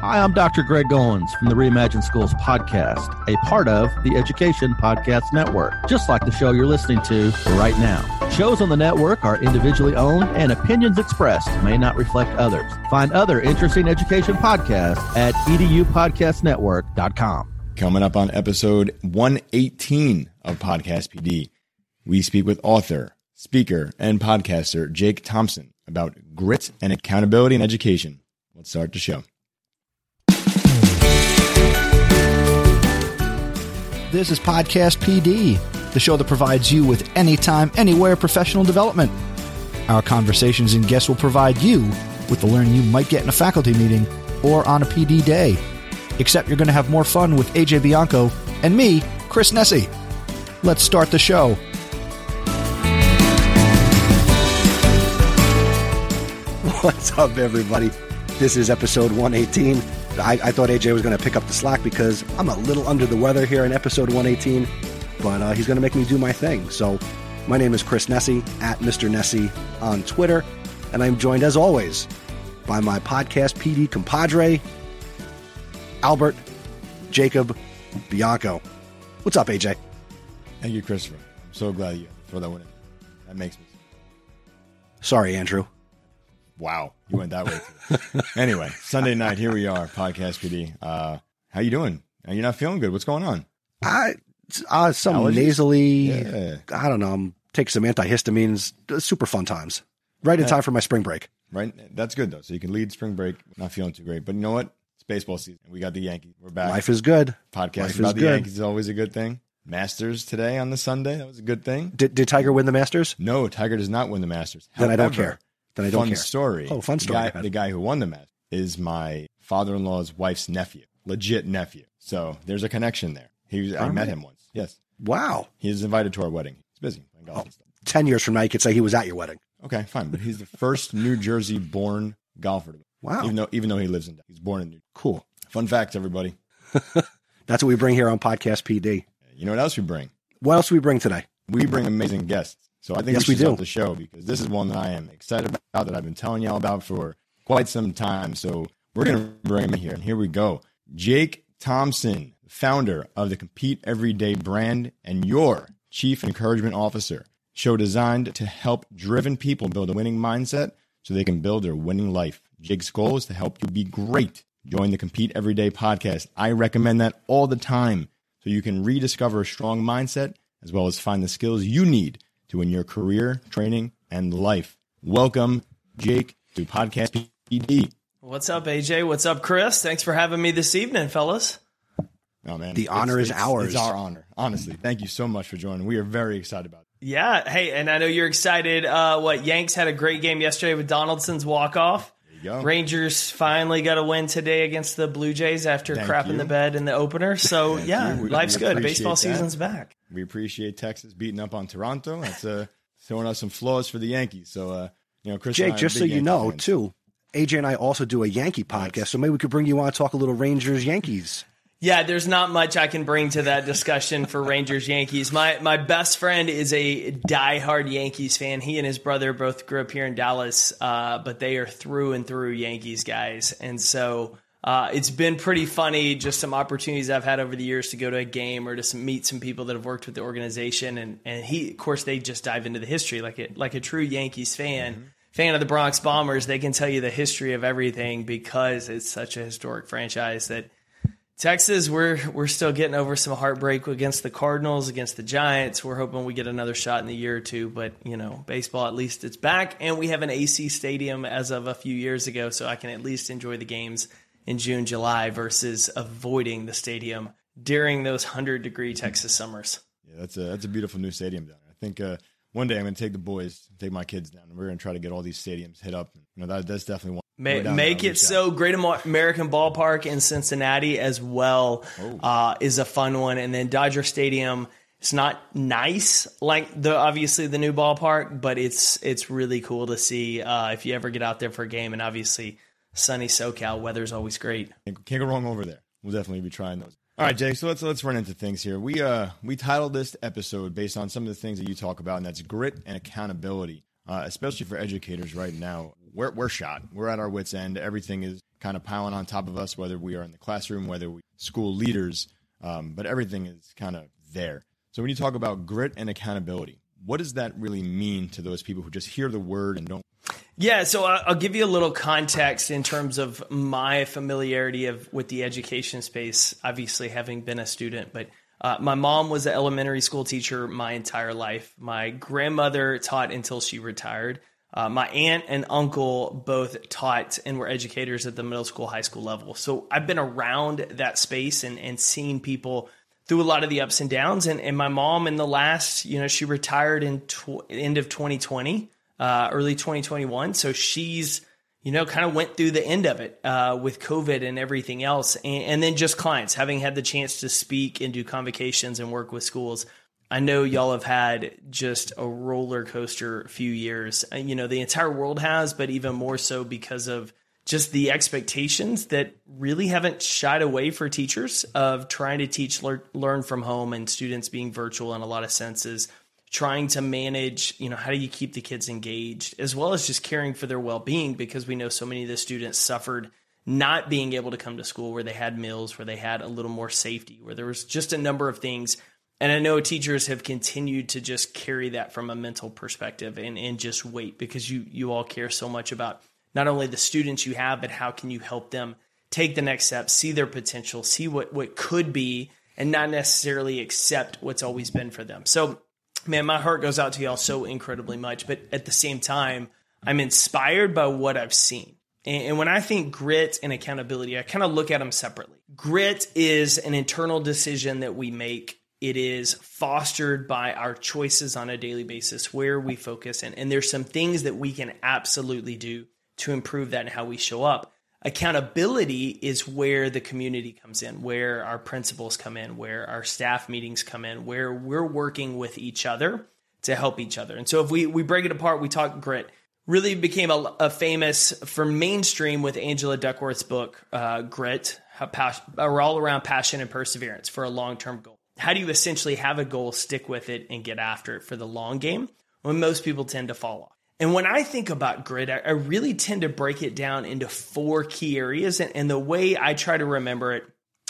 Hi, I'm Dr. Greg Owens from the Reimagine Schools podcast, a part of the Education Podcast Network, just like the show you're listening to right now. Shows on the network are individually owned and opinions expressed may not reflect others. Find other interesting education podcasts at edupodcastnetwork.com. Coming up on episode 118 of Podcast PD, we speak with author, speaker, and podcaster Jake Thompson about grit and accountability in education. Let's start the show. This is Podcast PD, the show that provides you with anytime, anywhere professional development. Our conversations and guests will provide you with the learning you might get in a faculty meeting or on a PD day. Except you're going to have more fun with AJ Bianco and me, Chris Nesi. Let's start the show. What's up, everybody? This is episode 118. I, I thought AJ was going to pick up the slack because I'm a little under the weather here in episode 118, but uh, he's going to make me do my thing. So, my name is Chris Nesi at Mr. Nesi on Twitter, and I'm joined as always by my podcast PD compadre, Albert Jacob Bianco. What's up, AJ? Thank you, Christopher. I'm so glad you throw that one in. That makes me. Sorry, Andrew. Wow, you went that way. Too. anyway, Sunday night, here we are, podcast PD. Uh, how you doing? You're not feeling good. What's going on? I uh, some Allergies? nasally. Yeah. I don't know. I'm take some antihistamines. Super fun times. Right in Yeah. time for my spring break. Right? That's good though. So you can lead spring break, not feeling too great. But you know what? It's baseball season. We got the Yankees. We're back. Life is good. Podcast life about is the good. Yankees is always a good thing. Masters today on the Sunday. That was a good thing. Did, did Tiger win the Masters? No, Tiger does not win the Masters. Then I don't care. Then I don't fun care. story. Oh, fun The story. guy- The guy, who won the Masters is my father-in-law's wife's nephew, legit nephew. So there's a connection there. He was, I All met right. him once. Yes, Wow. he was invited to our wedding. He's busy Oh. and stuff. Ten years from now, you could say he was at your wedding. Okay, fine. But he's the first New Jersey-born golfer. Wow. Even though even though he lives in, he's born in New. Cool. Fun facts, everybody. That's what we bring here on Podcast PD. You know what else we bring? What else do we bring today? we bring amazing guests. So I think Yes, we we should do. start the show because this is one that I am excited about that I've been telling y'all about for quite some time. So we're going to bring him in here. And here we go. Jake Thompson, founder of the Compete Everyday brand and your chief encouragement officer. Show designed to help driven people build a winning mindset so they can build their winning life. Jake's goal is to help you be great. Join the Compete Everyday podcast. I recommend that all the time so you can rediscover a strong mindset as well as find the skills you need to win your career, training, and life. Welcome, Jake, to Podcast PD. What's up, AJ? What's up, Chris? Thanks for having me this evening, fellas. Oh man, The honor is ours. It's our honor. Honestly, thank you so much for joining. We are very excited about it. Yeah, hey, and I know you're excited. Uh, what Yanks had a great game yesterday with Donaldson's walk off. There you go. Rangers finally got a win today against the Blue Jays after Thank crapping you. the bed in the opener. So yeah. We- life's we good. Baseball that. season's back. We appreciate Texas beating up on Toronto. That's uh, throwing us some flaws for the Yankees. So, uh, you know, Chris, Jake, just so big you know, fans. too, AJ and I also do a Yankee podcast, so maybe we could bring you on and talk a little Rangers Yankees. Yeah, there's not much I can bring to that discussion for Rangers Yankees. My my best friend is a diehard Yankees fan. He and his brother both grew up here in Dallas, uh, but they are through and through Yankees guys, and so. Uh, it's been pretty funny, just some opportunities I've had over the years to go to a game or to some, meet some people that have worked with the organization, and and he, of course, they just dive into the history like a like a true Yankees fan, fan of the Bronx Bombers. They can tell you the history of everything because it's such a historic franchise that Texas, we're we're still getting over some heartbreak against the Cardinals, against the Giants. We're hoping we get another shot in a year or two, but you know, baseball at least it's back, and we have an AC stadium as of a few years ago, so I can at least enjoy the games in June, July versus avoiding the stadium during those hundred degree Texas summers. Yeah, that's a that's a beautiful new stadium down there. I think uh, one day I'm going to take the boys, take my kids down, and we're going to try to get all these stadiums hit up. You know, that that's definitely one. Ma- down make it so Great American Ballpark in Cincinnati as well Oh. uh, is a fun one, and then Dodger Stadium. It's not nice like the obviously the new ballpark, but it's it's really cool to see uh, if you ever get out there for a game. And obviously, sunny SoCal weather's always great. Can't can't go wrong over there. We'll definitely be trying those. All right, Jake. So let's let's run into things here. We uh we titled this episode based on some of the things that you talk about, and that's grit and accountability, uh, especially for educators right now. We're we're shot. We're at our wits end. Everything is kind of piling on top of us, whether we are in the classroom, whether we school leaders, um, but everything is kind of there. So when you talk about grit and accountability, what does that really mean to those people who just hear the word and don't? Yeah, so I'll give you a little context in terms of my familiarity of with the education space. Obviously, having been a student, but uh, my mom was an elementary school teacher my entire life. My grandmother taught until she retired. Uh, my aunt and uncle both taught and were educators at the middle school, high school level. So I've been around that space and, and seen people through a lot of the ups and downs. And, and my mom, in the last, you know, she retired in tw- end of 2020, uh, early 2021. So she's, you know, kind of went through the end of it uh, with COVID and everything else. And, and then just clients, having had the chance to speak and do convocations and work with schools. I know y'all have had just a roller coaster few years. Uh, you know, the entire world has, but even more so because of just the expectations that really haven't shied away for teachers of trying to teach lear, learn from home and students being virtual in a lot of senses trying to manage you know how do you keep the kids engaged as well as just caring for their well-being because we know so many of the students suffered not being able to come to school where they had meals where they had a little more safety where there was just a number of things and I know teachers have continued to just carry that from a mental perspective and, and just wait because you you all care so much about not only the students you have, but how can you help them take the next step, see their potential, see what, what could be, and not necessarily accept what's always been for them. So, man, my heart goes out to y'all so incredibly much. But at the same time, I'm inspired by what I've seen. And when I think grit and accountability, I kind of look at them separately. Grit is an internal decision that we make it is fostered by our choices on a daily basis, where we focus. And, and there's some things that we can absolutely do to improve that and how we show up. Accountability is where the community comes in, where our principals come in, where our staff meetings come in, where we're working with each other to help each other. And so if we, we break it apart, we talk grit. Really became a, a famous for mainstream with Angela Duckworth's book, uh, Grit, or all around passion and perseverance for a long term goal how do you essentially have a goal, stick with it, and get after it for the long game when most people tend to fall off? And when I think about grit, I, really tend to break it down into four key areas. And, and the way I try to remember it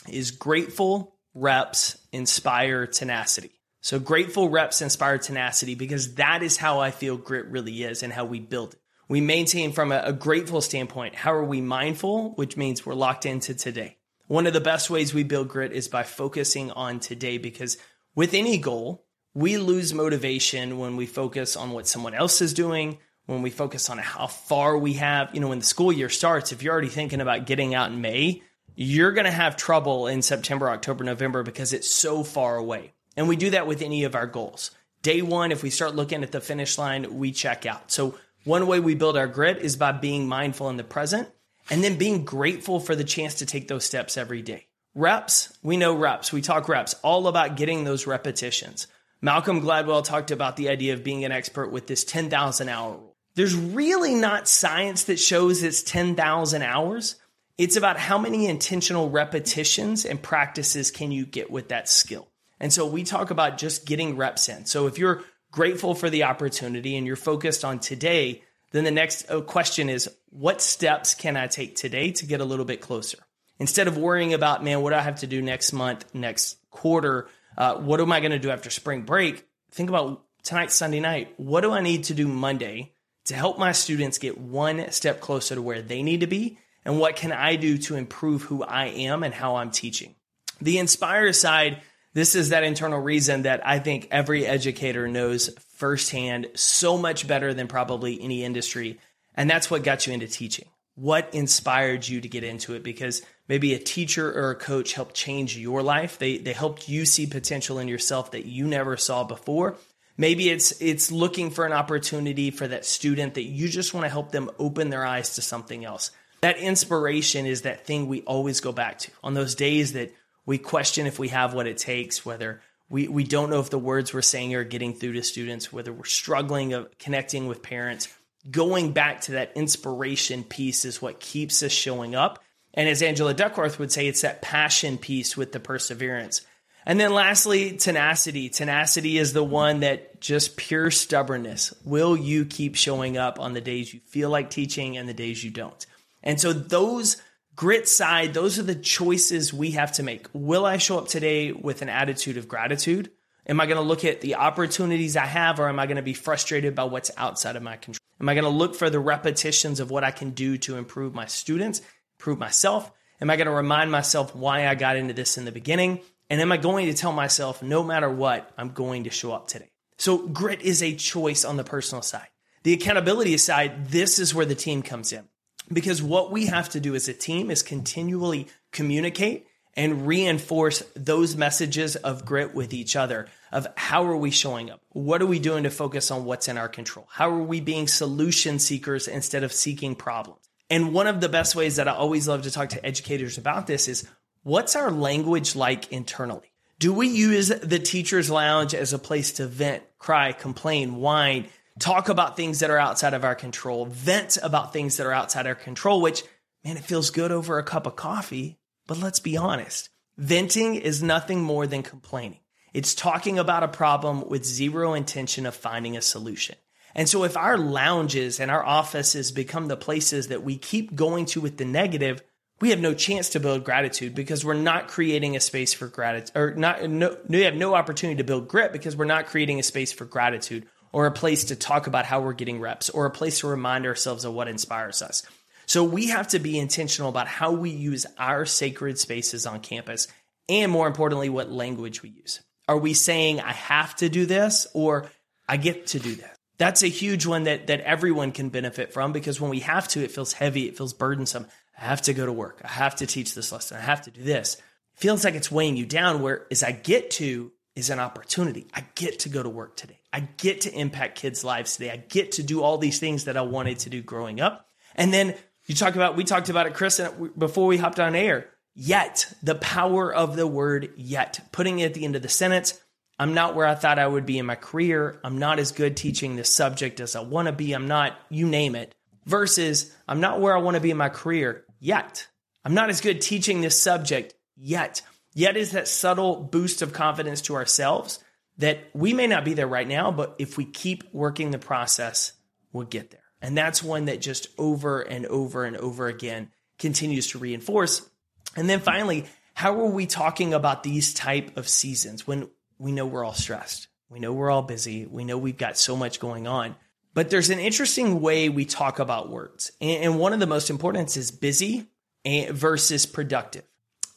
is grateful, reps, inspire, tenacity. So grateful, reps, inspire, tenacity, because that is how I feel grit really is and how we build it. We maintain from a, a grateful standpoint. How are we mindful? Which means we're locked into today. One of the best ways we build grit is by focusing on today because with any goal, we lose motivation when we focus on what someone else is doing, when we focus on how far we have. You know, when the school year starts, if you're already thinking about getting out in May, you're going to have trouble in September, October, November because it's so far away. And we do that with any of our goals. Day one, if we start looking at the finish line, we check out. So, one way we build our grit is by being mindful in the present and then being grateful for the chance to take those steps every day. Reps, we know reps. We talk reps, all about getting those repetitions. Malcolm Gladwell talked about the idea of being an expert with this 10,000 hour rule. There's really not science that shows it's 10,000 hours. It's about how many intentional repetitions and practices can you get with that skill. And so we talk about just getting reps in. So if you're grateful for the opportunity and you're focused on today, then the next uh, question is what steps can I take today to get a little bit closer? Instead of worrying about, man, what do I have to do next month, next quarter? Uh, what am I going to do after spring break? Think about tonight, Sunday night. What do I need to do Monday to help my students get one step closer to where they need to be? And what can I do to improve who I am and how I'm teaching? The Inspire side, this is that internal reason that I think every educator knows firsthand so much better than probably any industry and that's what got you into teaching. What inspired you to get into it? Because maybe a teacher or a coach helped change your life. They, they helped you see potential in yourself that you never saw before. Maybe it's it's looking for an opportunity for that student that you just want to help them open their eyes to something else. That inspiration is that thing we always go back to on those days that we question if we have what it takes, whether we, we don't know if the words we're saying are getting through to students, whether we're struggling of connecting with parents going back to that inspiration piece is what keeps us showing up. And as Angela Duckworth would say, it's that passion piece with the perseverance. And then lastly, tenacity. Tenacity is the one that just pure stubbornness. Will you keep showing up on the days you feel like teaching and the days you don't? And so those grit side, those are the choices we have to make. Will I show up today with an attitude of gratitude? Am I going to look at the opportunities I have or am I going to be frustrated by what's outside of my control? Am I going to look for the repetitions of what I can do to improve my students, improve myself? Am I going to remind myself why I got into this in the beginning? And am I going to tell myself, no matter what, I'm going to show up today? So grit is a choice on the personal side. The accountability side, this is where the team comes in. Because what we have to do as a team is continually communicate and reinforce those messages of grit with each other of how are we showing up? What are we doing to focus on what's in our control? How are we being solution seekers instead of seeking problems? And one of the best ways that I always love to talk to educators about this is what's our language like internally? Do we use the teacher's lounge as a place to vent, cry, complain, whine, talk about things that are outside of our control, vent about things that are outside our control, which, man, it feels good over a cup of coffee. But let's be honest. Venting is nothing more than complaining. It's talking about a problem with zero intention of finding a solution. And so if our lounges and our offices become the places that we keep going to with the negative, we have no chance to build gratitude because we're not creating a space for gratitude or not no, we have no opportunity to build grit because we're not creating a space for gratitude or a place to talk about how we're getting reps or a place to remind ourselves of what inspires us. So we have to be intentional about how we use our sacred spaces on campus and more importantly what language we use. Are we saying I have to do this or I get to do this? That's a huge one that that everyone can benefit from because when we have to, it feels heavy, it feels burdensome. I have to go to work. I have to teach this lesson. I have to do this. It feels like it's weighing you down. Whereas I get to is an opportunity. I get to go to work today. I get to impact kids' lives today. I get to do all these things that I wanted to do growing up. And then you talk about, we talked about it, Chris, before we hopped on air. Yet, the power of the word yet, putting it at the end of the sentence. I'm not where I thought I would be in my career. I'm not as good teaching this subject as I want to be. I'm not, you name it. Versus, I'm not where I want to be in my career yet. I'm not as good teaching this subject yet. Yet is that subtle boost of confidence to ourselves that we may not be there right now, but if we keep working the process, we'll get there. And that's one that just over and over and over again continues to reinforce and then finally, how are we talking about these type of seasons when we know we're all stressed? We know we're all busy. We know we've got so much going on. But there's an interesting way we talk about words. And one of the most important is busy versus productive.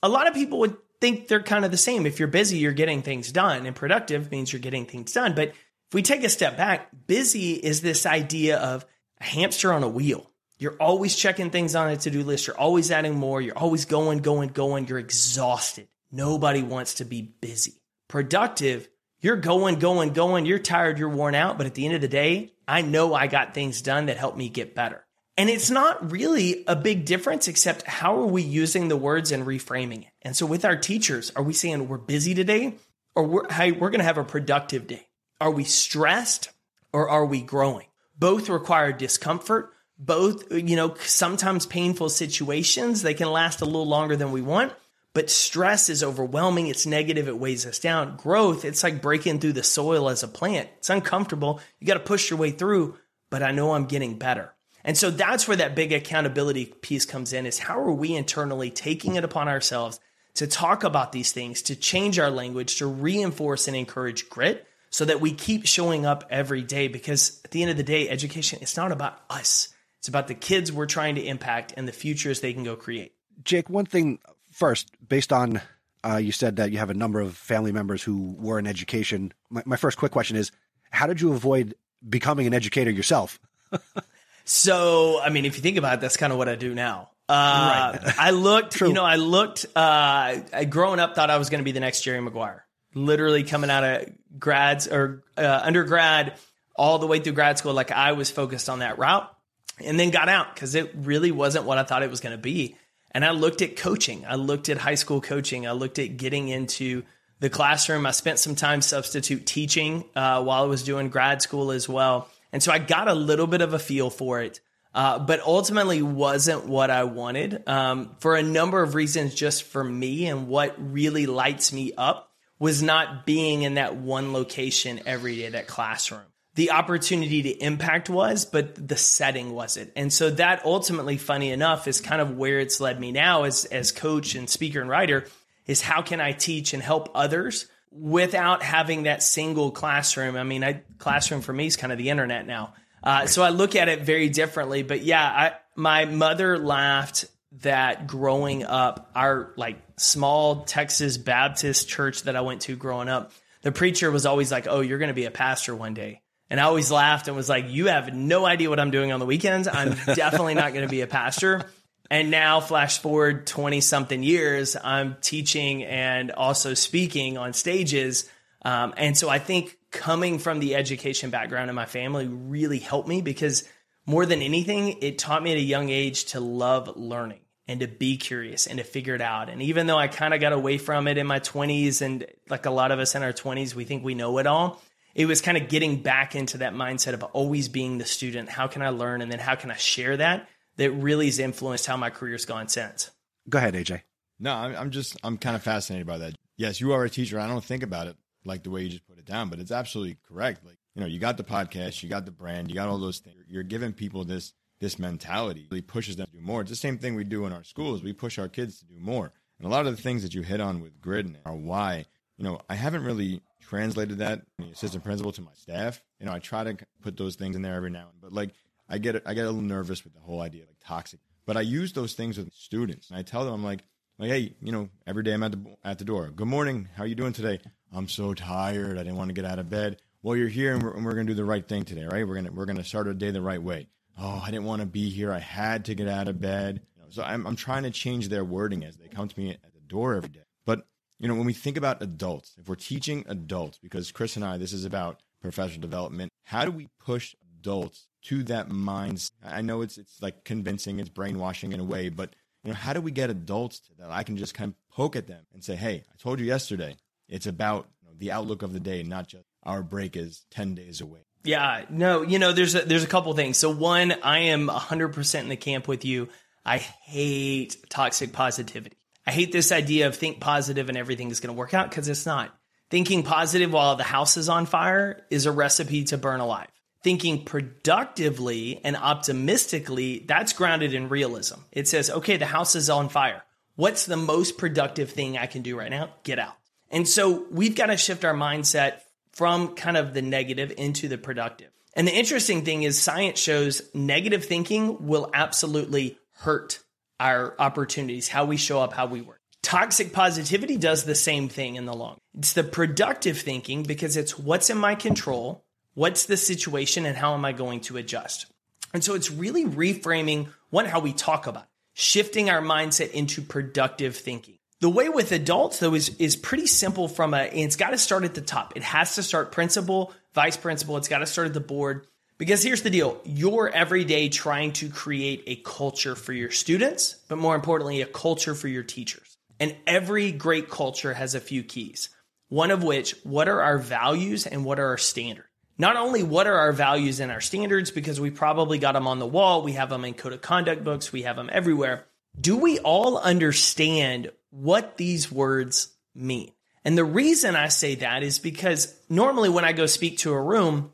A lot of people would think they're kind of the same. If you're busy, you're getting things done, and productive means you're getting things done. But if we take a step back, busy is this idea of a hamster on a wheel. You're always checking things on a to do list. You're always adding more. You're always going, going, going. You're exhausted. Nobody wants to be busy. Productive, you're going, going, going. You're tired. You're worn out. But at the end of the day, I know I got things done that helped me get better. And it's not really a big difference, except how are we using the words and reframing it? And so with our teachers, are we saying we're busy today or we're, hey, we're going to have a productive day? Are we stressed or are we growing? Both require discomfort both, you know, sometimes painful situations. They can last a little longer than we want, but stress is overwhelming. It's negative. It weighs us down. Growth, it's like breaking through the soil as a plant. It's uncomfortable. You got to push your way through, but I know I'm getting better. And so that's where that big accountability piece comes in is how are we internally taking it upon ourselves to talk about these things, to change our language, to reinforce and encourage grit so that we keep showing up every day because at the end of the day, education, it's not about us. It's about the kids we're trying to impact and the futures they can go create. Jake, one thing first, based on uh, you said that you have a number of family members who were in education. My, my first quick question is how did you avoid becoming an educator yourself? so, I mean, if you think about it, that's kind of what I do now. Uh, right. I looked, you know, I looked, uh, I, growing up, thought I was going to be the next Jerry Maguire. Literally coming out of grads or uh, undergrad all the way through grad school, like I was focused on that route and then got out because it really wasn't what I thought it was going to be. And I looked at coaching. I looked at high school coaching. I looked at getting into the classroom. I spent some time substitute teaching uh, while I was doing grad school as well. And so I got a little bit of a feel for it, uh, but ultimately wasn't what I wanted um, for a number of reasons, just for me. And what really lights me up was not being in that one location every day, that classroom the opportunity to impact was, but the setting wasn't. And so that ultimately, funny enough, is kind of where it's led me now as, as coach and speaker and writer is how can I teach and help others without having that single classroom? I mean, I, classroom for me is kind of the internet now. Uh, so I look at it very differently. But yeah, I, my mother laughed that growing up, our like small Texas Baptist church that I went to growing up, the preacher was always like, "Oh, you're going to be a pastor one day." And I always laughed and was like, "You have no idea what I'm doing on the weekends. I'm definitely not going to be a pastor." And now, flash forward 20 something years, I'm teaching and also speaking on stages. Um, and so I think coming from the education background in my family really helped me because more than anything, it taught me at a young age to love learning and to be curious and to figure it out. And even though I kind of got away from it in my 20s, and like a lot of us in our 20s, we think we know it all, it was kind of getting back into that mindset of always being the student. How can I learn? And then how can I share that? That really has influenced how my career's gone since. Go ahead, AJ. No, I'm, I'm just, I'm kind of fascinated by that. Yes, you are a teacher. I don't think about it like the way you just put it down, but it's absolutely correct. Like, you know, you got the podcast, you got the brand, you got all those things. You're giving people this this mentality really pushes them to do more. It's the same thing we do in our schools. We push our kids to do more. And a lot of the things that you hit on with grit and our why, you know, I haven't really translated that the assistant principal to my staff. You know, I try to put those things in there every now and then, but like I get I get a little nervous with the whole idea like toxic. But I use those things with students and I tell them I'm like like hey, you know, every day I'm at the at the door. Good morning. How are you doing today? I'm so tired. I didn't want to get out of bed. Well, you're here and we're, and we're to do the right thing today, right? We're to we're to start our day the right way oh, I didn't want to be here. I had to get out of bed. You know, so I'm, I'm trying to change their wording as they come to me at the door every day. But, you know, when we think about adults, if we're teaching adults, because Chris and I, this is about professional development, how do we push adults to that mindset? I know it's, it's like convincing, it's brainwashing in a way, but, you know, how do we get adults to that? I can just kind of poke at them and say, hey, I told you yesterday, it's about you know, the outlook of the day, not just our break is 10 days away. Yeah, no, you know, there's a, there's a couple things. So one, I am 100% in the camp with you. I hate toxic positivity. I hate this idea of think positive and everything is going to work out because it's not. Thinking positive while the house is on fire is a recipe to burn alive. Thinking productively and optimistically, that's grounded in realism. It says, okay, the house is on fire. What's the most productive thing I can do right now? Get out. And so we've got to shift our mindset from kind of the negative into the productive. And the interesting thing is, science shows negative thinking will absolutely hurt our opportunities, how we show up, how we work. Toxic positivity does the same thing in the long. It's the productive thinking because it's what's in my control, what's the situation, and how am I going to adjust. And so it's really reframing one, how we talk about, it, shifting our mindset into productive thinking. The way with adults though is is pretty simple from a it's got to start at the top. It has to start principal, vice principal, it's got to start at the board. Because here's the deal, you're every day trying to create a culture for your students, but more importantly, a culture for your teachers. And every great culture has a few keys. One of which, what are our values and what are our standards? Not only what are our values and our standards, because we probably got them on the wall, we have them in code of conduct books, we have them everywhere. Do we all understand what these words mean. And the reason I say that is because normally when I go speak to a room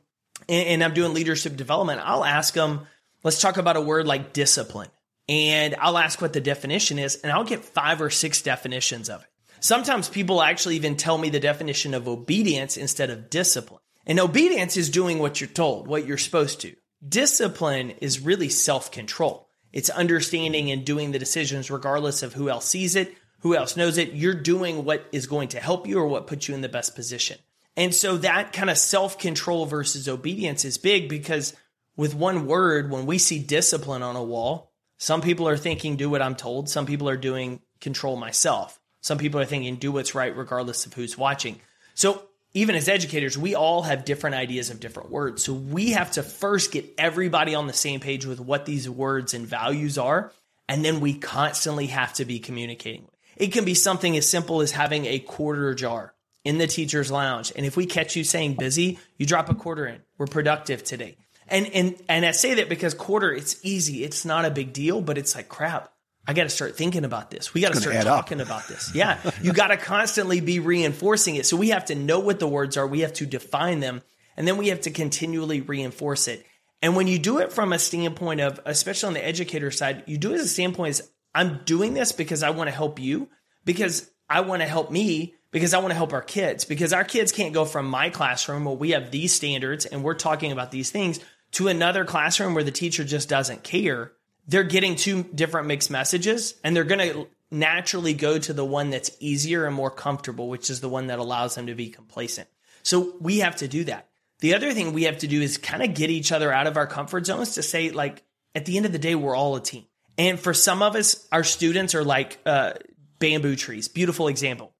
and, I'm doing leadership development, I'll ask them, let's talk about a word like discipline. And I'll ask what the definition is, and I'll get five or six definitions of it. Sometimes people actually even tell me the definition of obedience instead of discipline. And obedience is doing what you're told, what you're supposed to. Discipline is really self control. It's understanding and doing the decisions regardless of who else sees it, who else knows it? You're doing what is going to help you or what puts you in the best position. And so that kind of self control versus obedience is big because with one word, when we see discipline on a wall, some people are thinking, do what I'm told. Some people are doing control myself. Some people are thinking, do what's right regardless of who's watching. So even as educators, we all have different ideas of different words. So we have to first get everybody on the same page with what these words and values are. And then we constantly have to be communicating it can be something as simple as having a quarter jar in the teacher's lounge. And if we catch you saying busy, you drop a quarter in. We're productive today. And and and I say that because quarter, it's easy. It's not a big deal, but it's like crap. I got to start thinking about this. We got to start talking up. about this. Yeah. you got to constantly be reinforcing it. So we have to know what the words are. We have to define them. And then we have to continually reinforce it. And when you do it from a standpoint of, especially on the educator side, you do it as a standpoint is I'm doing this because I want to help you, because I want to help me, because I want to help our kids, because our kids can't go from my classroom where we have these standards and we're talking about these things to another classroom where the teacher just doesn't care. They're getting two different mixed messages and they're going to naturally go to the one that's easier and more comfortable, which is the one that allows them to be complacent. So we have to do that. The other thing we have to do is kind of get each other out of our comfort zones to say, like, at the end of the day, we're all a team. And for some of us, our students are like uh, bamboo trees. Beautiful example.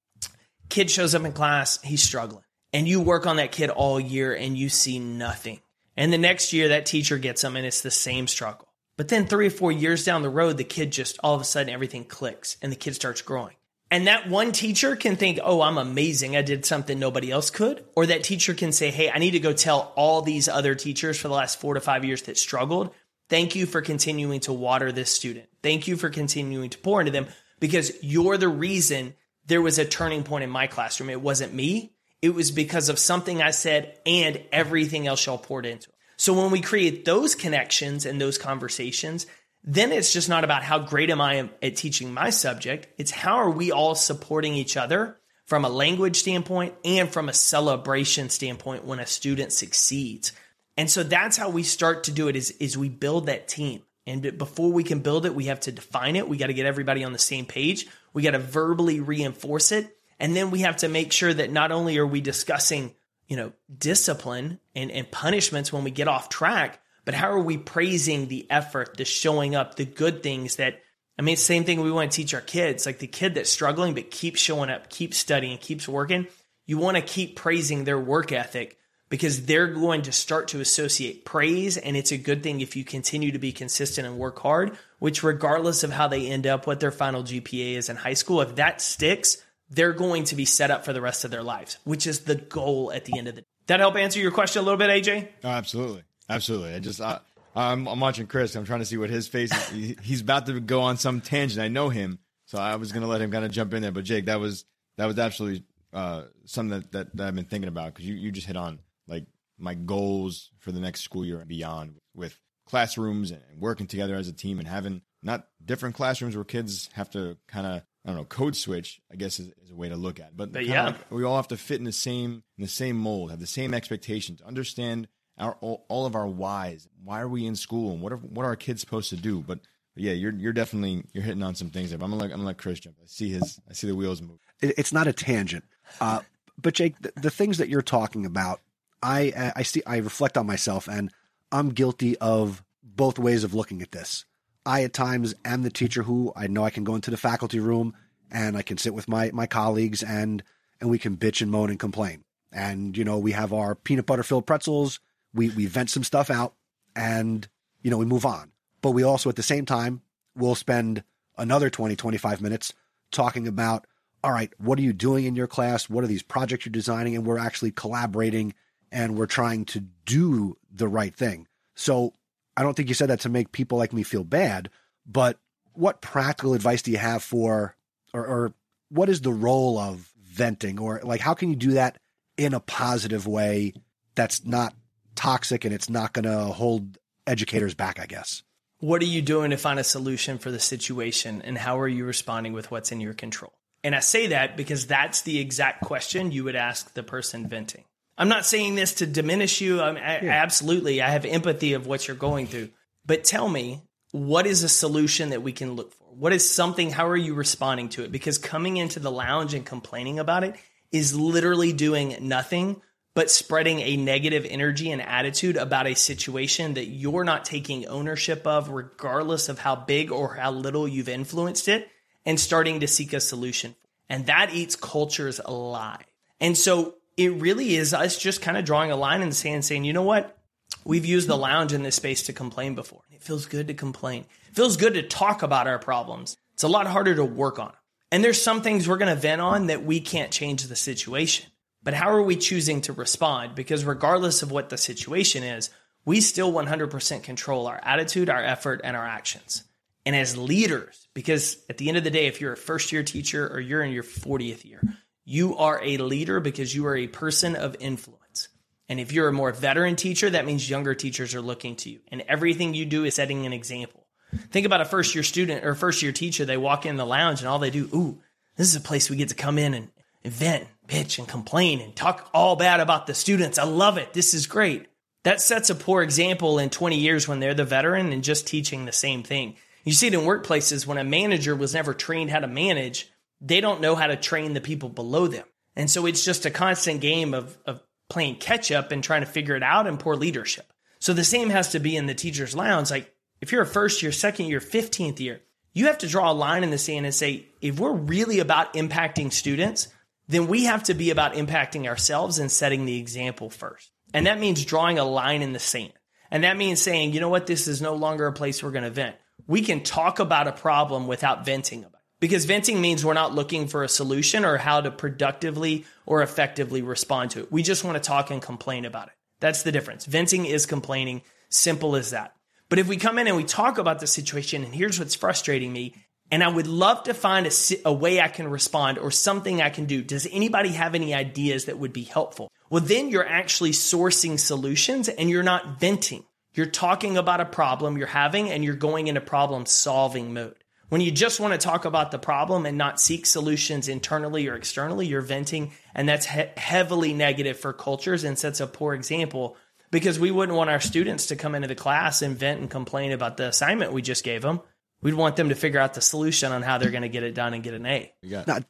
Kid shows up in class, he's struggling. And you work on that kid all year and you see nothing. And the next year, that teacher gets him and it's the same struggle. But then three or four years down the road, the kid just all of a sudden everything clicks and the kid starts growing. And that one teacher can think, oh, I'm amazing. I did something nobody else could. Or that teacher can say, hey, I need to go tell all these other teachers for the last four to five years that struggled. Thank you for continuing to water this student. Thank you for continuing to pour into them because you're the reason there was a turning point in my classroom. It wasn't me. It was because of something I said and everything else y'all poured into. So when we create those connections and those conversations, then it's just not about how great am I at teaching my subject. It's how are we all supporting each other from a language standpoint and from a celebration standpoint when a student succeeds. And so that's how we start to do it is, is we build that team. And before we can build it, we have to define it. We got to get everybody on the same page. We got to verbally reinforce it. And then we have to make sure that not only are we discussing, you know, discipline and, and punishments when we get off track, but how are we praising the effort, the showing up, the good things that I mean, same thing we want to teach our kids. Like the kid that's struggling but keeps showing up, keeps studying, keeps working. You want to keep praising their work ethic because they're going to start to associate praise. And it's a good thing if you continue to be consistent and work hard, which, regardless of how they end up, what their final GPA is in high school, if that sticks, they're going to be set up for the rest of their lives, which is the goal at the end of the day. That help answer your question a little bit, AJ? Oh, absolutely. Absolutely. I just, I, I'm, I'm watching Chris. I'm trying to see what his face is. He, he's about to go on some tangent. I know him. So I was going to let him kind of jump in there. But Jake, that was, that was absolutely uh, something that, that, that I've been thinking about because you, you just hit on like my goals for the next school year and beyond with classrooms and working together as a team and having not different classrooms where kids have to kind of I don't know code switch I guess is, is a way to look at it. but, but yeah like we all have to fit in the same in the same mold have the same expectations understand our all, all of our whys why are we in school and what are what are our kids supposed to do but, but yeah you're you're definitely you're hitting on some things there. I'm gonna let, I'm gonna let Chris jump I see his I see the wheels move it's not a tangent uh, but Jake the, the things that you're talking about I I see I reflect on myself and I'm guilty of both ways of looking at this. I at times am the teacher who I know I can go into the faculty room and I can sit with my my colleagues and and we can bitch and moan and complain. And you know, we have our peanut butter filled pretzels, we we vent some stuff out and you know, we move on. But we also at the same time will spend another 20 25 minutes talking about all right, what are you doing in your class? What are these projects you're designing? And we're actually collaborating and we're trying to do the right thing. So I don't think you said that to make people like me feel bad, but what practical advice do you have for, or, or what is the role of venting, or like how can you do that in a positive way that's not toxic and it's not going to hold educators back, I guess? What are you doing to find a solution for the situation, and how are you responding with what's in your control? And I say that because that's the exact question you would ask the person venting. I'm not saying this to diminish you. I, I yeah. absolutely, I have empathy of what you're going through. But tell me, what is a solution that we can look for? What is something? How are you responding to it? Because coming into the lounge and complaining about it is literally doing nothing but spreading a negative energy and attitude about a situation that you're not taking ownership of, regardless of how big or how little you've influenced it, and starting to seek a solution. And that eats cultures alive. And so it really is us just kind of drawing a line in the sand saying, you know what? We've used the lounge in this space to complain before. It feels good to complain. It feels good to talk about our problems. It's a lot harder to work on. And there's some things we're going to vent on that we can't change the situation. But how are we choosing to respond? Because regardless of what the situation is, we still 100% control our attitude, our effort, and our actions. And as leaders, because at the end of the day, if you're a first year teacher or you're in your 40th year, you are a leader because you are a person of influence. And if you're a more veteran teacher, that means younger teachers are looking to you. And everything you do is setting an example. Think about a first year student or first year teacher. They walk in the lounge and all they do, ooh, this is a place we get to come in and vent, bitch, and complain and talk all bad about the students. I love it. This is great. That sets a poor example in 20 years when they're the veteran and just teaching the same thing. You see it in workplaces when a manager was never trained how to manage, they don't know how to train the people below them. And so it's just a constant game of, of playing catch up and trying to figure it out and poor leadership. So the same has to be in the teacher's lounge. Like if you're a first year, second year, 15th year, you have to draw a line in the sand and say, if we're really about impacting students, then we have to be about impacting ourselves and setting the example first. And that means drawing a line in the sand. And that means saying, you know what, this is no longer a place we're going to vent. We can talk about a problem without venting about it. Because venting means we're not looking for a solution or how to productively or effectively respond to it. We just want to talk and complain about it. That's the difference. Venting is complaining. Simple as that. But if we come in and we talk about the situation, and here's what's frustrating me, and I would love to find a, a, way I can respond or something I can do. Does anybody have any ideas that would be helpful? Well, then you're actually sourcing solutions and you're not venting. You're talking about a problem you're having and you're going into problem solving mode. When you just want to talk about the problem and not seek solutions internally or externally, you're venting. And that's he- heavily negative for cultures and sets a poor example because we wouldn't want our students to come into the class and vent and complain about the assignment we just gave them. We'd want them to figure out the solution on how they're going to get it done and get an A. Not,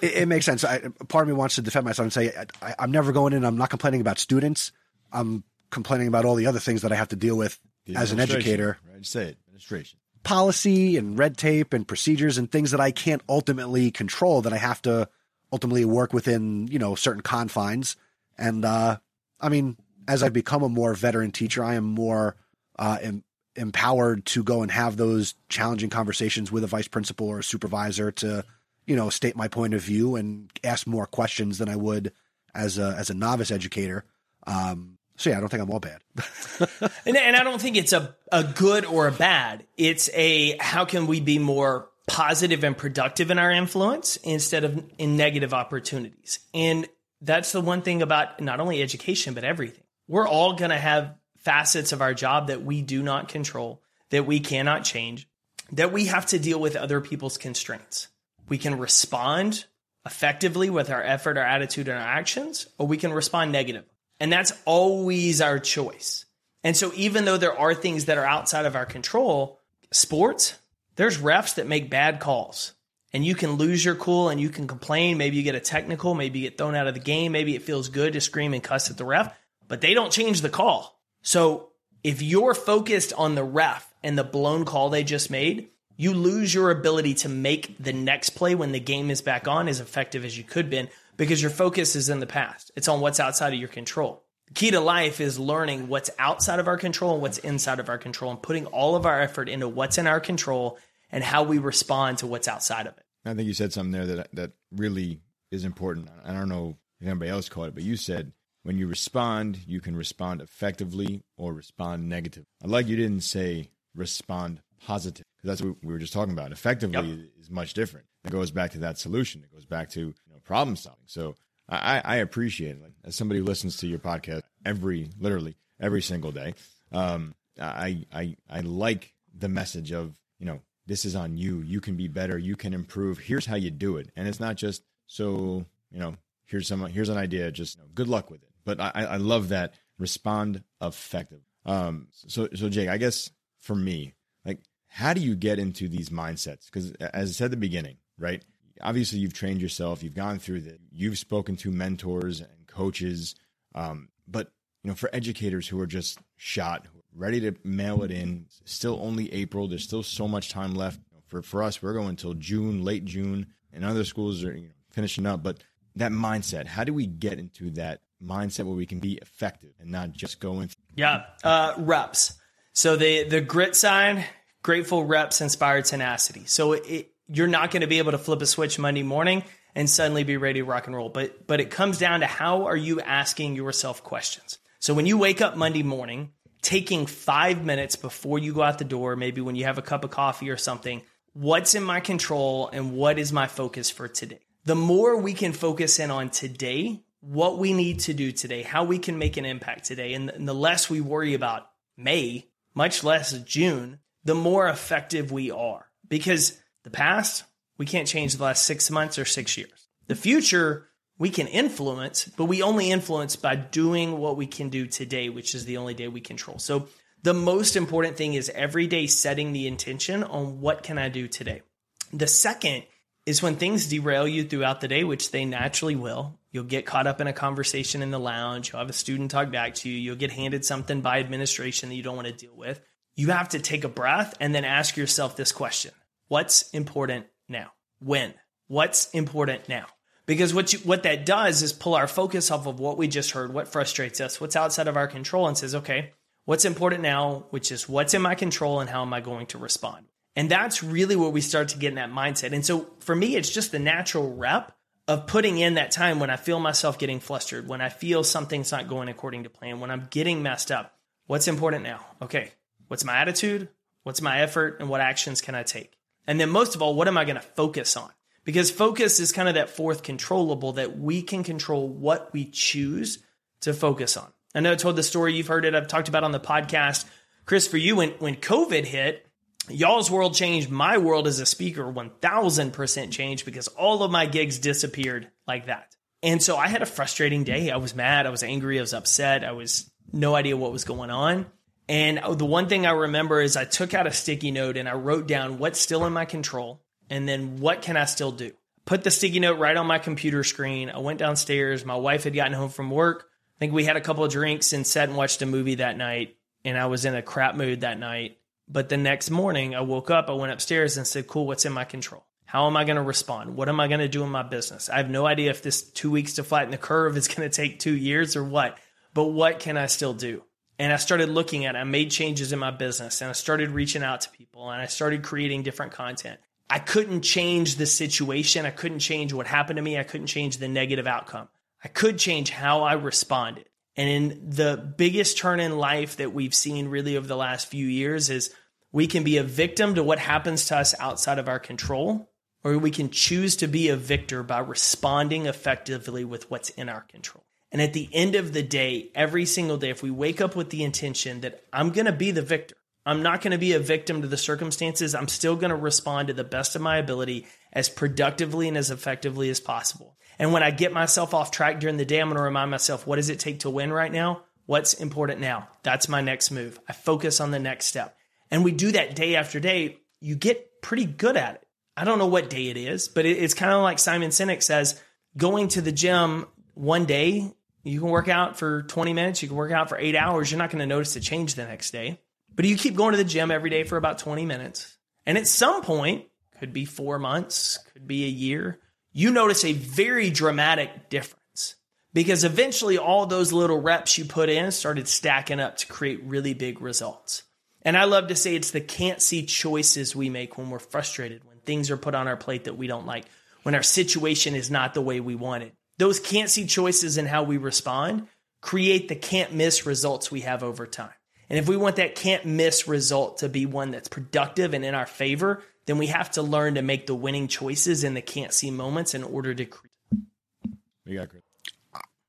it, it, makes sense. I, part of me wants to defend myself and say I, am never going in. I'm not complaining about students. I'm complaining about all the other things that I have to deal with as an educator. Right, say it, administration, policy, and red tape, and procedures, and things that I can't ultimately control. That I have to ultimately work within, you know, certain confines. And uh, I mean, as I become a more veteran teacher, I am more uh, em- empowered to go and have those challenging conversations with a vice principal or a supervisor to, you know, state my point of view and ask more questions than I would as a as a novice educator. Um, so yeah, I don't think I'm all bad. and, and I don't think it's a, a good or a bad. It's a how can we be more positive and productive in our influence instead of in negative opportunities. And that's the one thing about not only education, but everything we're all going to have facets of our job that we do not control, that we cannot change, that we have to deal with other people's constraints. We can respond effectively with our effort, our attitude, and our actions, or we can respond negative. And that's always our choice. And so, even though there are things that are outside of our control, sports, there's refs that make bad calls. And you can lose your cool and you can complain. Maybe you get a technical, maybe you get thrown out of the game. Maybe it feels good to scream and cuss at the ref but they don't change the call. So if you're focused on the ref and the blown call they just made, you lose your ability to make the next play when the game is back on as effective as you could been because your focus is in the past. It's on what's outside of your control. The key to life is learning what's outside of our control and what's inside of our control and putting all of our effort into what's in our control and how we respond to what's outside of it. I think you said something there that that really is important. I don't know if anybody else caught it, but you said when you respond, you can respond effectively or respond negative. I like you didn't say respond positive because that's what we were just talking about. Effectively yep. is much different. It goes back to that solution. It goes back to problem solving. So I, I appreciate it. Like, as somebody who listens to your podcast every, literally every single day, um, I, I, I like the message of, you know, this is on you. You can be better. You can improve. Here's how you do it. And it's not just so, you know, here's some, here's an idea. Just you know, good luck with it. But I, I love that respond effective. Um, so so Jake, I guess for me, like, how do you get into these mindsets? Because as I said at the beginning, right? Obviously, you've trained yourself, you've gone through that, you've spoken to mentors and coaches. Um, but you know, for educators who are just shot, ready to mail it in, still only April. There's still so much time left. For for us, we're going until June, late June, and other schools are you know, finishing up. But that mindset, how do we get into that mindset where we can be effective and not just going. Yeah, uh, reps. So the the grit sign, grateful reps inspired tenacity. So it, you're not going to be able to flip a switch Monday morning and suddenly be ready to rock and roll. But but it comes down to how are you asking yourself questions. So when you wake up Monday morning, taking five minutes before you go out the door, maybe when you have a cup of coffee or something, what's in my control and what is my focus for today? The more we can focus in on today what we need to do today, how we can make an impact today. And, and the less we worry about May, much less June, the more effective we are. Because the past, we can't change the last six months or six years. The future, we can influence, but we only influence by doing what we can do today, which is the only day we control. So the most important thing is every day setting the intention on what can I do today. The second is when things derail you throughout the day, which they naturally will. You'll get caught up in a conversation in the lounge. You'll have a student talk back to you. You'll get handed something by administration that you don't want to deal with. You have to take a breath and then ask yourself this question What's important now? When? What's important now? Because what you, what that does is pull our focus off of what we just heard, what frustrates us, what's outside of our control, and says, okay, what's important now, which is what's in my control and how am I going to respond? And that's really where we start to get in that mindset. And so for me, it's just the natural rep of putting in that time when I feel myself getting flustered, when I feel something's not going according to plan, when I'm getting messed up. What's important now? Okay, what's my attitude? What's my effort? And what actions can I take? And then most of all, what am I going to focus on? Because focus is kind of that fourth controllable that we can control what we choose to focus on. I know I told the story, you've heard it, I've talked about on the podcast. Chris, for you, when, when COVID hit, y'all's world changed. My world as a speaker 1000% changed because all of my gigs disappeared like that. And so I had a frustrating day. I was mad. I was angry. I was upset. I was no idea what was going on. And oh, the one thing I remember is I took out a sticky note and I wrote down what's still in my control and then what can I still do? Put the sticky note right on my computer screen. I went downstairs. My wife had gotten home from work. I think we had a couple of drinks and sat and watched a movie that night. And I was in a crap mood that night. But the next morning, I woke up, I went upstairs and said, Cool, what's in my control? How am I going to respond? What am I going to do in my business? I have no idea if this two weeks to flatten the curve is going to take two years or what, but what can I still do? And I started looking at it. I made changes in my business and I started reaching out to people and I started creating different content. I couldn't change the situation. I couldn't change what happened to me. I couldn't change the negative outcome. I could change how I responded. And in the biggest turn in life that we've seen really over the last few years is we can be a victim to what happens to us outside of our control, or we can choose to be a victor by responding effectively with what's in our control. And at the end of the day, every single day, if we wake up with the intention that I'm going to be the victor, I'm not going to be a victim to the circumstances. I'm still going to respond to the best of my ability as productively and as effectively as possible. And when I get myself off track during the day, I'm going to remind myself, what does it take to win right now? What's important now? That's my next move. I focus on the next step. And we do that day after day. You get pretty good at it. I don't know what day it is, but it's kind of like Simon Sinek says going to the gym one day, you can work out for 20 minutes, you can work out for eight hours. You're not going to notice a change the next day. But you keep going to the gym every day for about 20 minutes. And at some point, could be four months, could be a year, you notice a very dramatic difference because eventually all those little reps you put in started stacking up to create really big results. And I love to say it's the can't see choices we make when we're frustrated, when things are put on our plate that we don't like, when our situation is not the way we want it. Those can't see choices in how we respond create the can't miss results we have over time. And if we want that can't miss result to be one that's productive and in our favor, then we have to learn to make the winning choices in the can't see moments in order to create. We got Chris.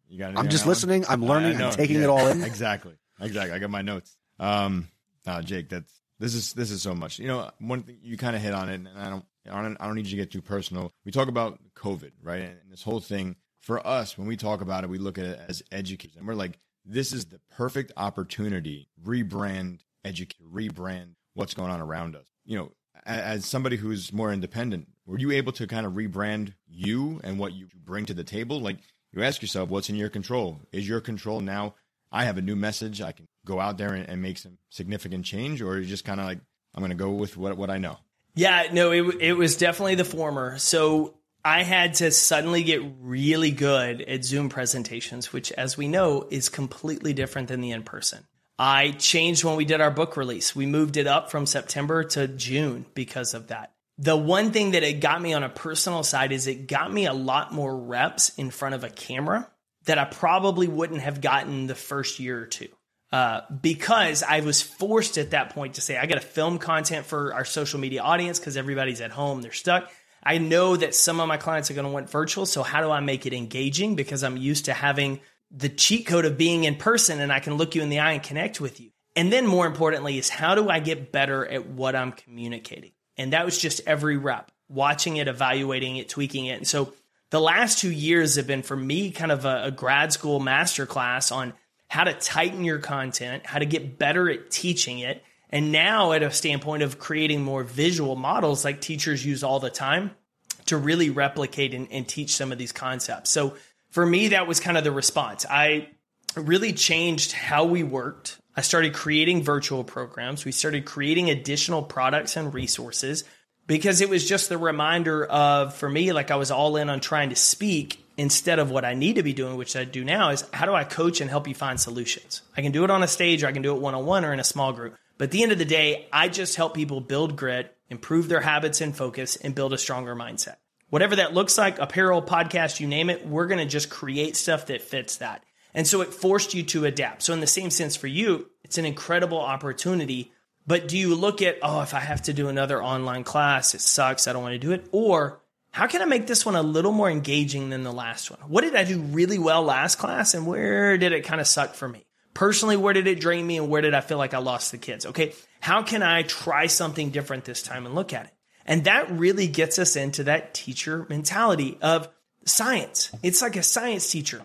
You got I'm just listening. I'm learning. I'm taking yeah, it all in. Exactly. Exactly. I got my notes. Um, uh, Jake, that's this is this is so much. You know, one thing you kind of hit on it, and I don't, I don't, I don't need you to get too personal. We talk about COVID, right? And this whole thing for us, when we talk about it, we look at it as educators, and we're like, this is the perfect opportunity rebrand educate rebrand what's going on around us. You know as somebody who's more independent were you able to kind of rebrand you and what you bring to the table? Like you ask yourself what's in your control? Is your control now i have a new message i can go out there and, and make some significant change? Or you just kind of like i'm going to go with what, what i know? Yeah no it, it was definitely the former. So I had to suddenly get really good at Zoom presentations, which, as we know, is completely different than the in person. I changed when we did our book release. We moved it up from September to June because of that. The one thing that it got me on a personal side is it got me a lot more reps in front of a camera that I probably wouldn't have gotten the first year or two. Uh, because I was forced at that point to say, I got to film content for our social media audience because everybody's at home, they're stuck. I know that some of my clients are going to want virtual. So how do I make it engaging? Because I'm used to having the cheat code of being in person and I can look you in the eye and connect with you. And then more importantly is how do I get better at what I'm communicating? And that was just every rep, watching it, evaluating it, tweaking it. And so the last two years have been for me kind of a, a grad school masterclass on how to tighten your content, how to get better at teaching it. And now at a standpoint of creating more visual models like teachers use all the time to really replicate and, and teach some of these concepts. So for me, that was kind of the response. I really changed how we worked. I started creating virtual programs. We started creating additional products and resources because it was just the reminder of, for me, like I was all in on trying to speak instead of what I need to be doing, which I do now, is how do I coach and help you find solutions? I can do it on a stage, or I can do it one on one or in a small group. But at the end of the day, I just help people build grit, improve their habits and focus, and build a stronger mindset. Whatever that looks like, apparel, podcast, you name it, we're going to just create stuff that fits that. And so it forced you to adapt. So, in the same sense for you, it's an incredible opportunity. But do you look at, oh, if I have to do another online class, it sucks. I don't want to do it. Or how can I make this one a little more engaging than the last one? What did I do really well last class and where did it kind of suck for me? Personally, where did it drain me and where did I feel like I lost the kids? Okay, how can I try something different this time and look at it? And that really gets us into that teacher mentality of science. It's like a science teacher.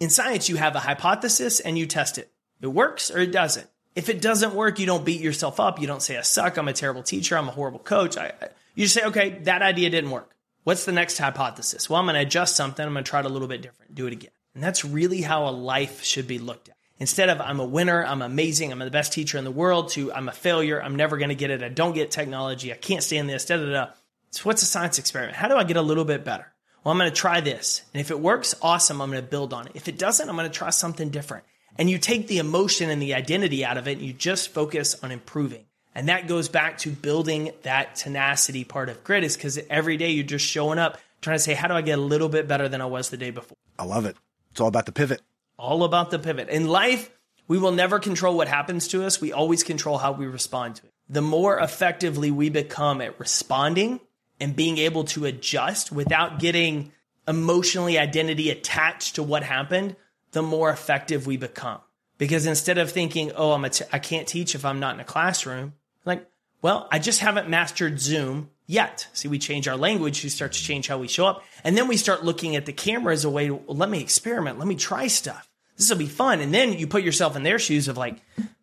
In science, you have a hypothesis and you test it. It works or it doesn't. If it doesn't work, you don't beat yourself up. You don't say, I suck. I'm a terrible teacher. I'm a horrible coach. I, I, you just say, okay, that idea didn't work. What's the next hypothesis? Well, I'm going to adjust something. I'm going to try it a little bit different. Do it again. And that's really how a life should be looked at. Instead of I'm a winner, I'm amazing, I'm the best teacher in the world, to I'm a failure, I'm never going to get it, I don't get technology, I can't stand this, da da da. So what's a science experiment? How do I get a little bit better? Well, I'm going to try this. And if it works, awesome, I'm going to build on it. If it doesn't, I'm going to try something different. And you take the emotion and the identity out of it and you just focus on improving. And that goes back to building that tenacity part of grit is because every day you're just showing up trying to say, how do I get a little bit better than I was the day before? I love it. It's all about the pivot all about the pivot. In life, we will never control what happens to us. We always control how we respond to it. The more effectively we become at responding and being able to adjust without getting emotionally identity attached to what happened, the more effective we become. Because instead of thinking, oh, I'm a t- I can't teach if I'm not in a classroom, like, well, I just haven't mastered Zoom yet. See, we change our language, we start to change how we show up. And then we start looking at the camera as a way to, let me experiment, let me try stuff. This will be fun. And then you put yourself in their shoes of like,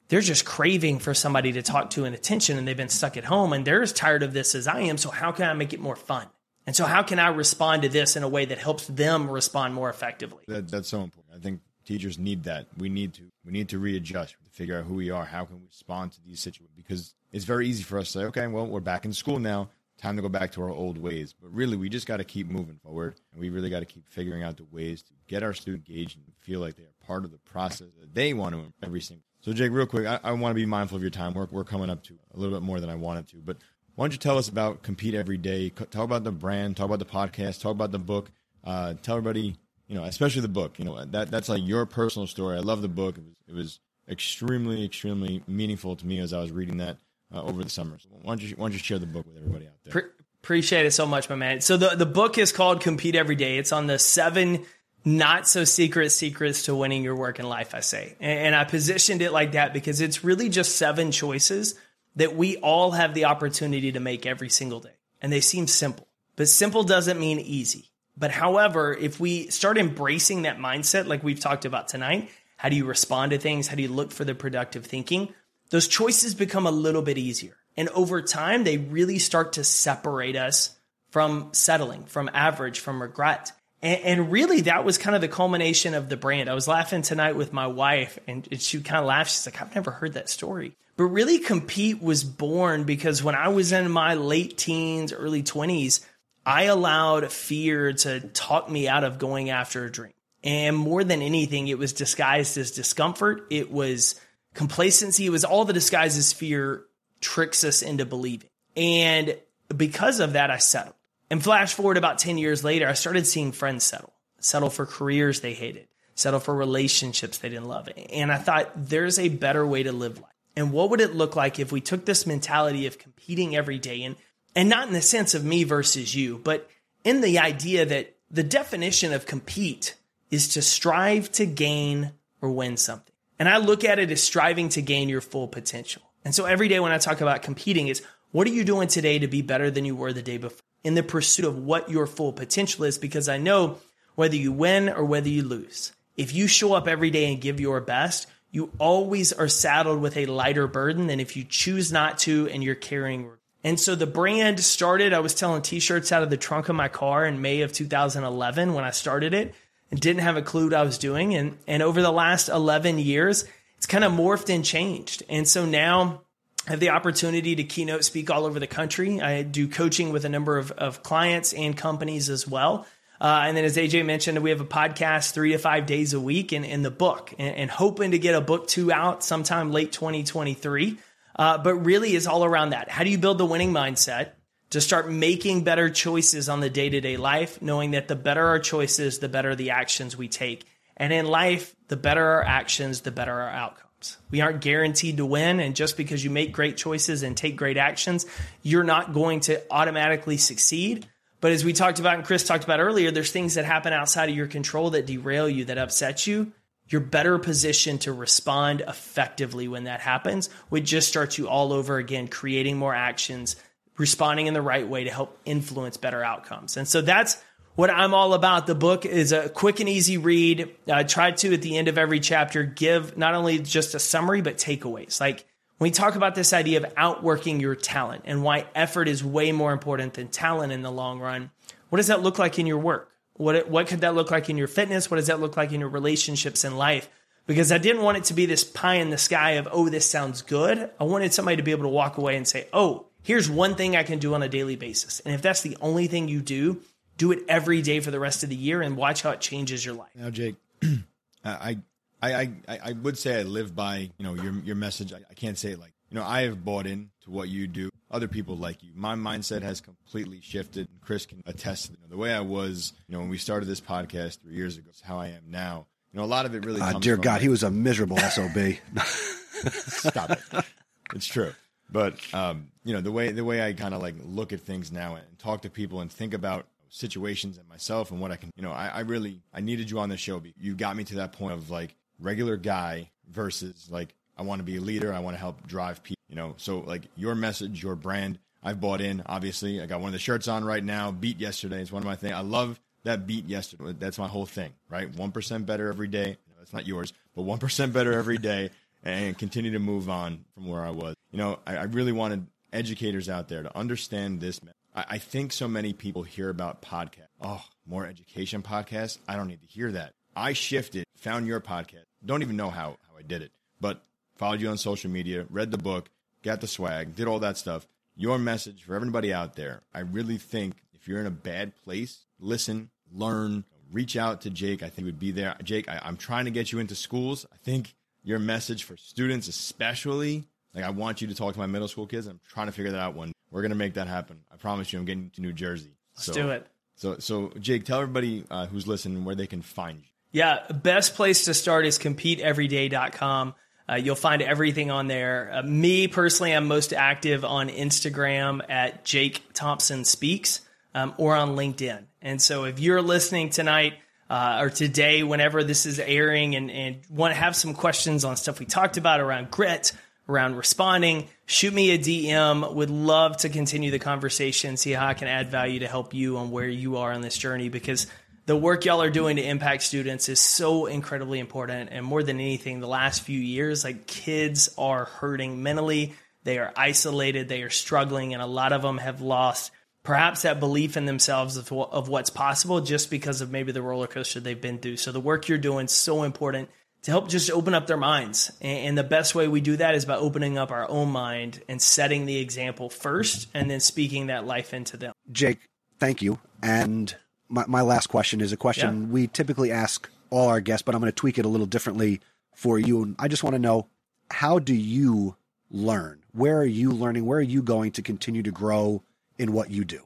they're just craving for somebody to talk to and attention and they've been stuck at home and they're as tired of this as I am. So how can I make it more fun? And so how can I respond to this in a way that helps them respond more effectively? That, that's so important. I think teachers need that. We need to we need to readjust to figure out who we are. How can we respond to these situations? Because it's very easy for us to say, okay, well, we're back in school now time to go back to our old ways. But really, we just got to keep moving forward, and we really got to keep figuring out the ways to get our students engaged and feel like they are part of the process that they want to every single. So, Jake, real quick, I, I want to be mindful of your time. We're, we're coming up to a little bit more than I wanted to, but why don't you tell us about Compete Every Day? Talk about the brand, talk about the podcast, talk about the book. Uh, tell everybody, you know, especially the book. You know, that that's like your personal story. I love the book. It was, it was extremely, extremely meaningful to me as I was reading that uh, over the summer. So why don't you why don't you share the book with everybody out there? Pre- appreciate it so much, my man. So the the book is called Compete Every Day. It's on the seven not so secret secrets to winning your work in life. I say, and, and I positioned it like that because it's really just seven choices that we all have the opportunity to make every single day, and they seem simple, but simple doesn't mean easy. But however, if we start embracing that mindset, like we've talked about tonight, how do you respond to things? How do you look for the productive thinking? Those choices become a little bit easier. And over time, they really start to separate us from settling, from average, from regret. And, and, really, that was kind of the culmination of the brand. I was laughing tonight with my wife, and she kind of laughed. She's like, I've never heard that story. But really, Compete was born because when I was in my late teens, early 20s, I allowed fear to talk me out of going after a dream. And more than anything, it was disguised as discomfort. It was complacency. Was all the disguises fear tricks us into believing. And because of that, I settled. And flash forward about 10 years later, I started seeing friends settle, settle for careers they hated, settle for relationships they didn't love. And I thought there's a better way to live life. And what would it look like if we took this mentality of competing every day and And not in the sense of me versus you, but in the idea that the definition of compete is to strive to gain or win something. And I look at it as striving to gain your full potential. And so every day when I talk about competing is what are you doing today to be better than you were the day before in the pursuit of what your full potential is? Because I know whether you win or whether you lose, if you show up every day and give your best, you always are saddled with a lighter burden than if you choose not to and you're carrying. And so the brand started, I was selling t-shirts out of the trunk of my car in May of 2011 when I started it and didn't have a clue what I was doing. And, and over the last 11 years, it's kind of morphed and changed. And so now I have the opportunity to keynote speak all over the country. I do coaching with a number of, of clients and companies as well. Uh, and then, as AJ mentioned, we have a podcast three to five days a week in, in the book and, and hoping to get a book two out sometime late 2023. Uh, but really is all around that. How do you build the winning mindset to start making better choices on the day to day life, knowing that the better our choices, the better the actions we take. And in life, the better our actions, the better our outcomes. We aren't guaranteed to win. And just because you make great choices and take great actions, you're not going to automatically succeed. But as we talked about and Chris talked about earlier, there's things that happen outside of your control that derail you, that upset you. You're better positioned to respond effectively when that happens, which just starts you all over again, creating more actions, responding in the right way to help influence better outcomes. And so that's what I'm all about. The book is a quick and easy read. I try to, at the end of every chapter, give not only just a summary, but takeaways. Like when we talk about this idea of outworking your talent and why effort is way more important than talent in the long run, what does that look like in your work? What, what could that look like in your fitness? What does that look like in your relationships in life? Because I didn't want it to be this pie in the sky of, oh, this sounds good. I wanted somebody to be able to walk away and say, oh, here's one thing I can do on a daily basis. And if that's the only thing you do, do it every day for the rest of the year and watch how it changes your life. Now, Jake, I I, I, I would say I live by you know your your message. I, I can't say it like you know I have bought in to what you do. Other people like you. My mindset has completely shifted. And Chris can attest to you know, the way I was. You know when we started this podcast three years ago, how I am now. You know a lot of it really. Uh, dear God, he was a miserable sob. Stop it. It's true. But um, you know the way the way I kind of like look at things now and talk to people and think about situations and myself and what I can. You know I, I really I needed you on the show. You got me to that point of like regular guy versus like I want to be a leader. I want to help drive people. You know, so like your message, your brand. I've bought in. Obviously, I got one of the shirts on right now. Beat yesterday is one of my things. I love that beat yesterday. That's my whole thing, right? One percent better every day. That's not yours, but one percent better every day, and continue to move on from where I was. You know, I, I really wanted educators out there to understand this. I, I think so many people hear about podcasts. Oh, more education podcasts. I don't need to hear that. I shifted, found your podcast. Don't even know how, how I did it, but followed you on social media, read the book, got the swag, did all that stuff. Your message for everybody out there. I really think if you're in a bad place, listen, learn, reach out to Jake. I think would be there. Jake, I, I'm trying to get you into schools. I think your message for students, especially, like I want you to talk to my middle school kids. I'm trying to figure that out one. We're gonna make that happen. I promise you. I'm getting to New Jersey. Let's so, do it. So, so Jake, tell everybody uh, who's listening where they can find you. Yeah, best place to start is competeeveryday.com. Uh, you'll find everything on there. Uh, me personally, I'm most active on Instagram at Jake Thompson Speaks um, or on LinkedIn. And so if you're listening tonight uh, or today, whenever this is airing, and, and want to have some questions on stuff we talked about around grit, around responding, shoot me a DM. Would love to continue the conversation, see how I can add value to help you on where you are on this journey because the work y'all are doing to impact students is so incredibly important. And more than anything, the last few years, like kids are hurting mentally, they are isolated, they are struggling, and a lot of them have lost perhaps that belief in themselves of, of what's possible just because of maybe the roller coaster they've been through. So the work you're doing is so important to help just open up their minds. And the best way we do that is by opening up our own mind and setting the example first and then speaking that life into them. Jake, thank you. And my, my last question is a question yeah. we typically ask all our guests, but I'm going to tweak it a little differently for you. And I just want to know how do you learn? Where are you learning? Where are you going to continue to grow in what you do?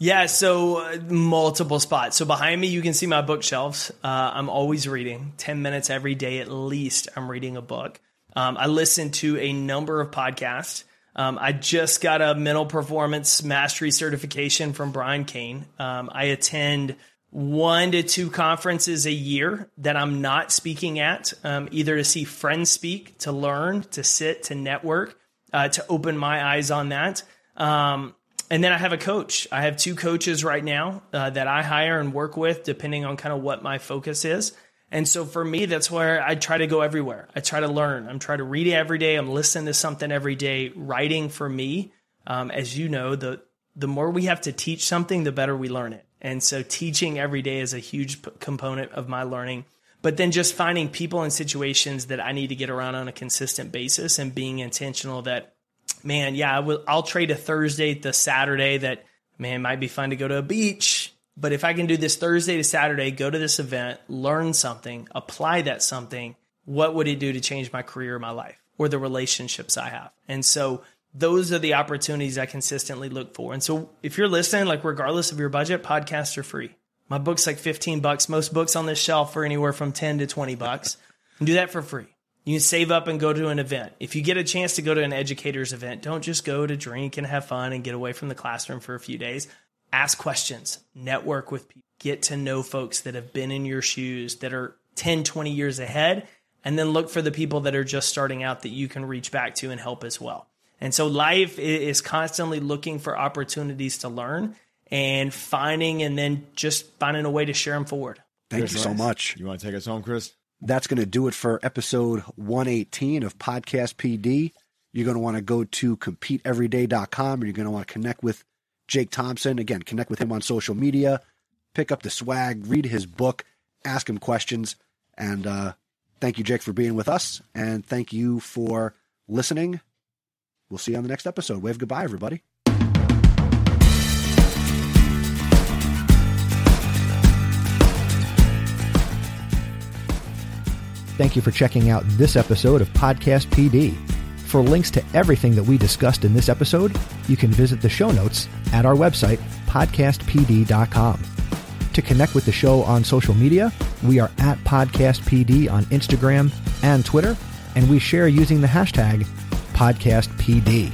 Yeah, so uh, multiple spots. So behind me, you can see my bookshelves. Uh, I'm always reading 10 minutes every day at least. I'm reading a book. Um, I listen to a number of podcasts. Um, I just got a mental performance mastery certification from Brian Cain. Um, I attend one to two conferences a year that I'm not speaking at, um, either to see friends speak, to learn, to sit, to network, uh, to open my eyes on that. Um, and then I have a coach. I have two coaches right now uh, that I hire and work with, depending on kind of what my focus is. And so for me, that's where I try to go everywhere. I try to learn. I'm trying to read every day. I'm listening to something every day. Writing for me, um, as you know, the the more we have to teach something, the better we learn it. And so teaching every day is a huge p- component of my learning. But then just finding people and situations that I need to get around on a consistent basis and being intentional that, man, yeah, I will, I'll trade a Thursday to Saturday that, man, might be fun to go to a beach. But if I can do this Thursday to Saturday, go to this event, learn something, apply that something, what would it do to change my career my life or the relationships I have? And so those are the opportunities I consistently look for. And so if you're listening, like regardless of your budget, podcasts are free. My book's like 15 bucks. Most books on this shelf are anywhere from 10 to 20 bucks. Do that for free. You can save up and go to an event. If you get a chance to go to an educator's event, don't just go to drink and have fun and get away from the classroom for a few days. Ask questions, network with people, get to know folks that have been in your shoes that are 10, 20 years ahead, and then look for the people that are just starting out that you can reach back to and help as well. And so life is constantly looking for opportunities to learn and finding and then just finding a way to share them forward. Thank Chris you so much. You want to take us home, Chris? That's going to do it for episode 118 of Podcast PD. You're going to want to go to competeeveryday.com or you're going to want to connect with Jake Thompson. Again, connect with him on social media, pick up the swag, read his book, ask him questions. And uh, thank you, Jake, for being with us. And thank you for listening. We'll see you on the next episode. Wave goodbye, everybody. Thank you for checking out this episode of Podcast PD. For links to everything that we discussed in this episode, you can visit the show notes at our website, podcastpd.com. To connect with the show on social media, we are at podcastpd on Instagram and Twitter, and we share using the hashtag podcastpd.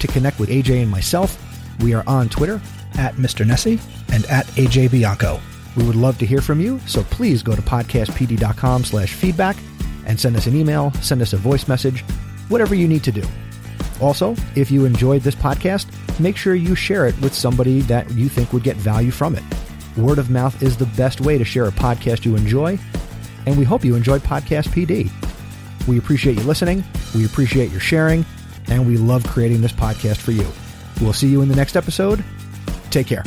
To connect with AJ and myself, we are on Twitter at Mr. Nessie and at AJ Bianco. We would love to hear from you, so please go to podcastpd.com slash feedback and send us an email, send us a voice message, whatever you need to do. Also, if you enjoyed this podcast, make sure you share it with somebody that you think would get value from it. Word of mouth is the best way to share a podcast you enjoy, and we hope you enjoyed Podcast PD. We appreciate you listening, we appreciate your sharing, and we love creating this podcast for you. We'll see you in the next episode. Take care.